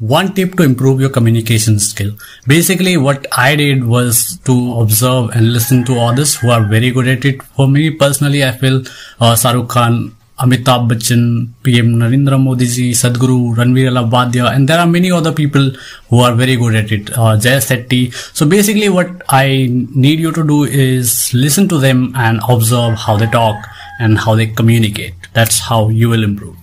one tip to improve your communication skill. Basically, what I did was to observe and listen to others who are very good at it. For me personally, I feel uh, Khan, Amitabh Bachchan, PM Narendra Modi ji, Sadhguru, Ranveer Badiya, and there are many other people who are very good at it. Uh, Jay So basically, what I need you to do is listen to them and observe how they talk and how they communicate. That's how you will improve.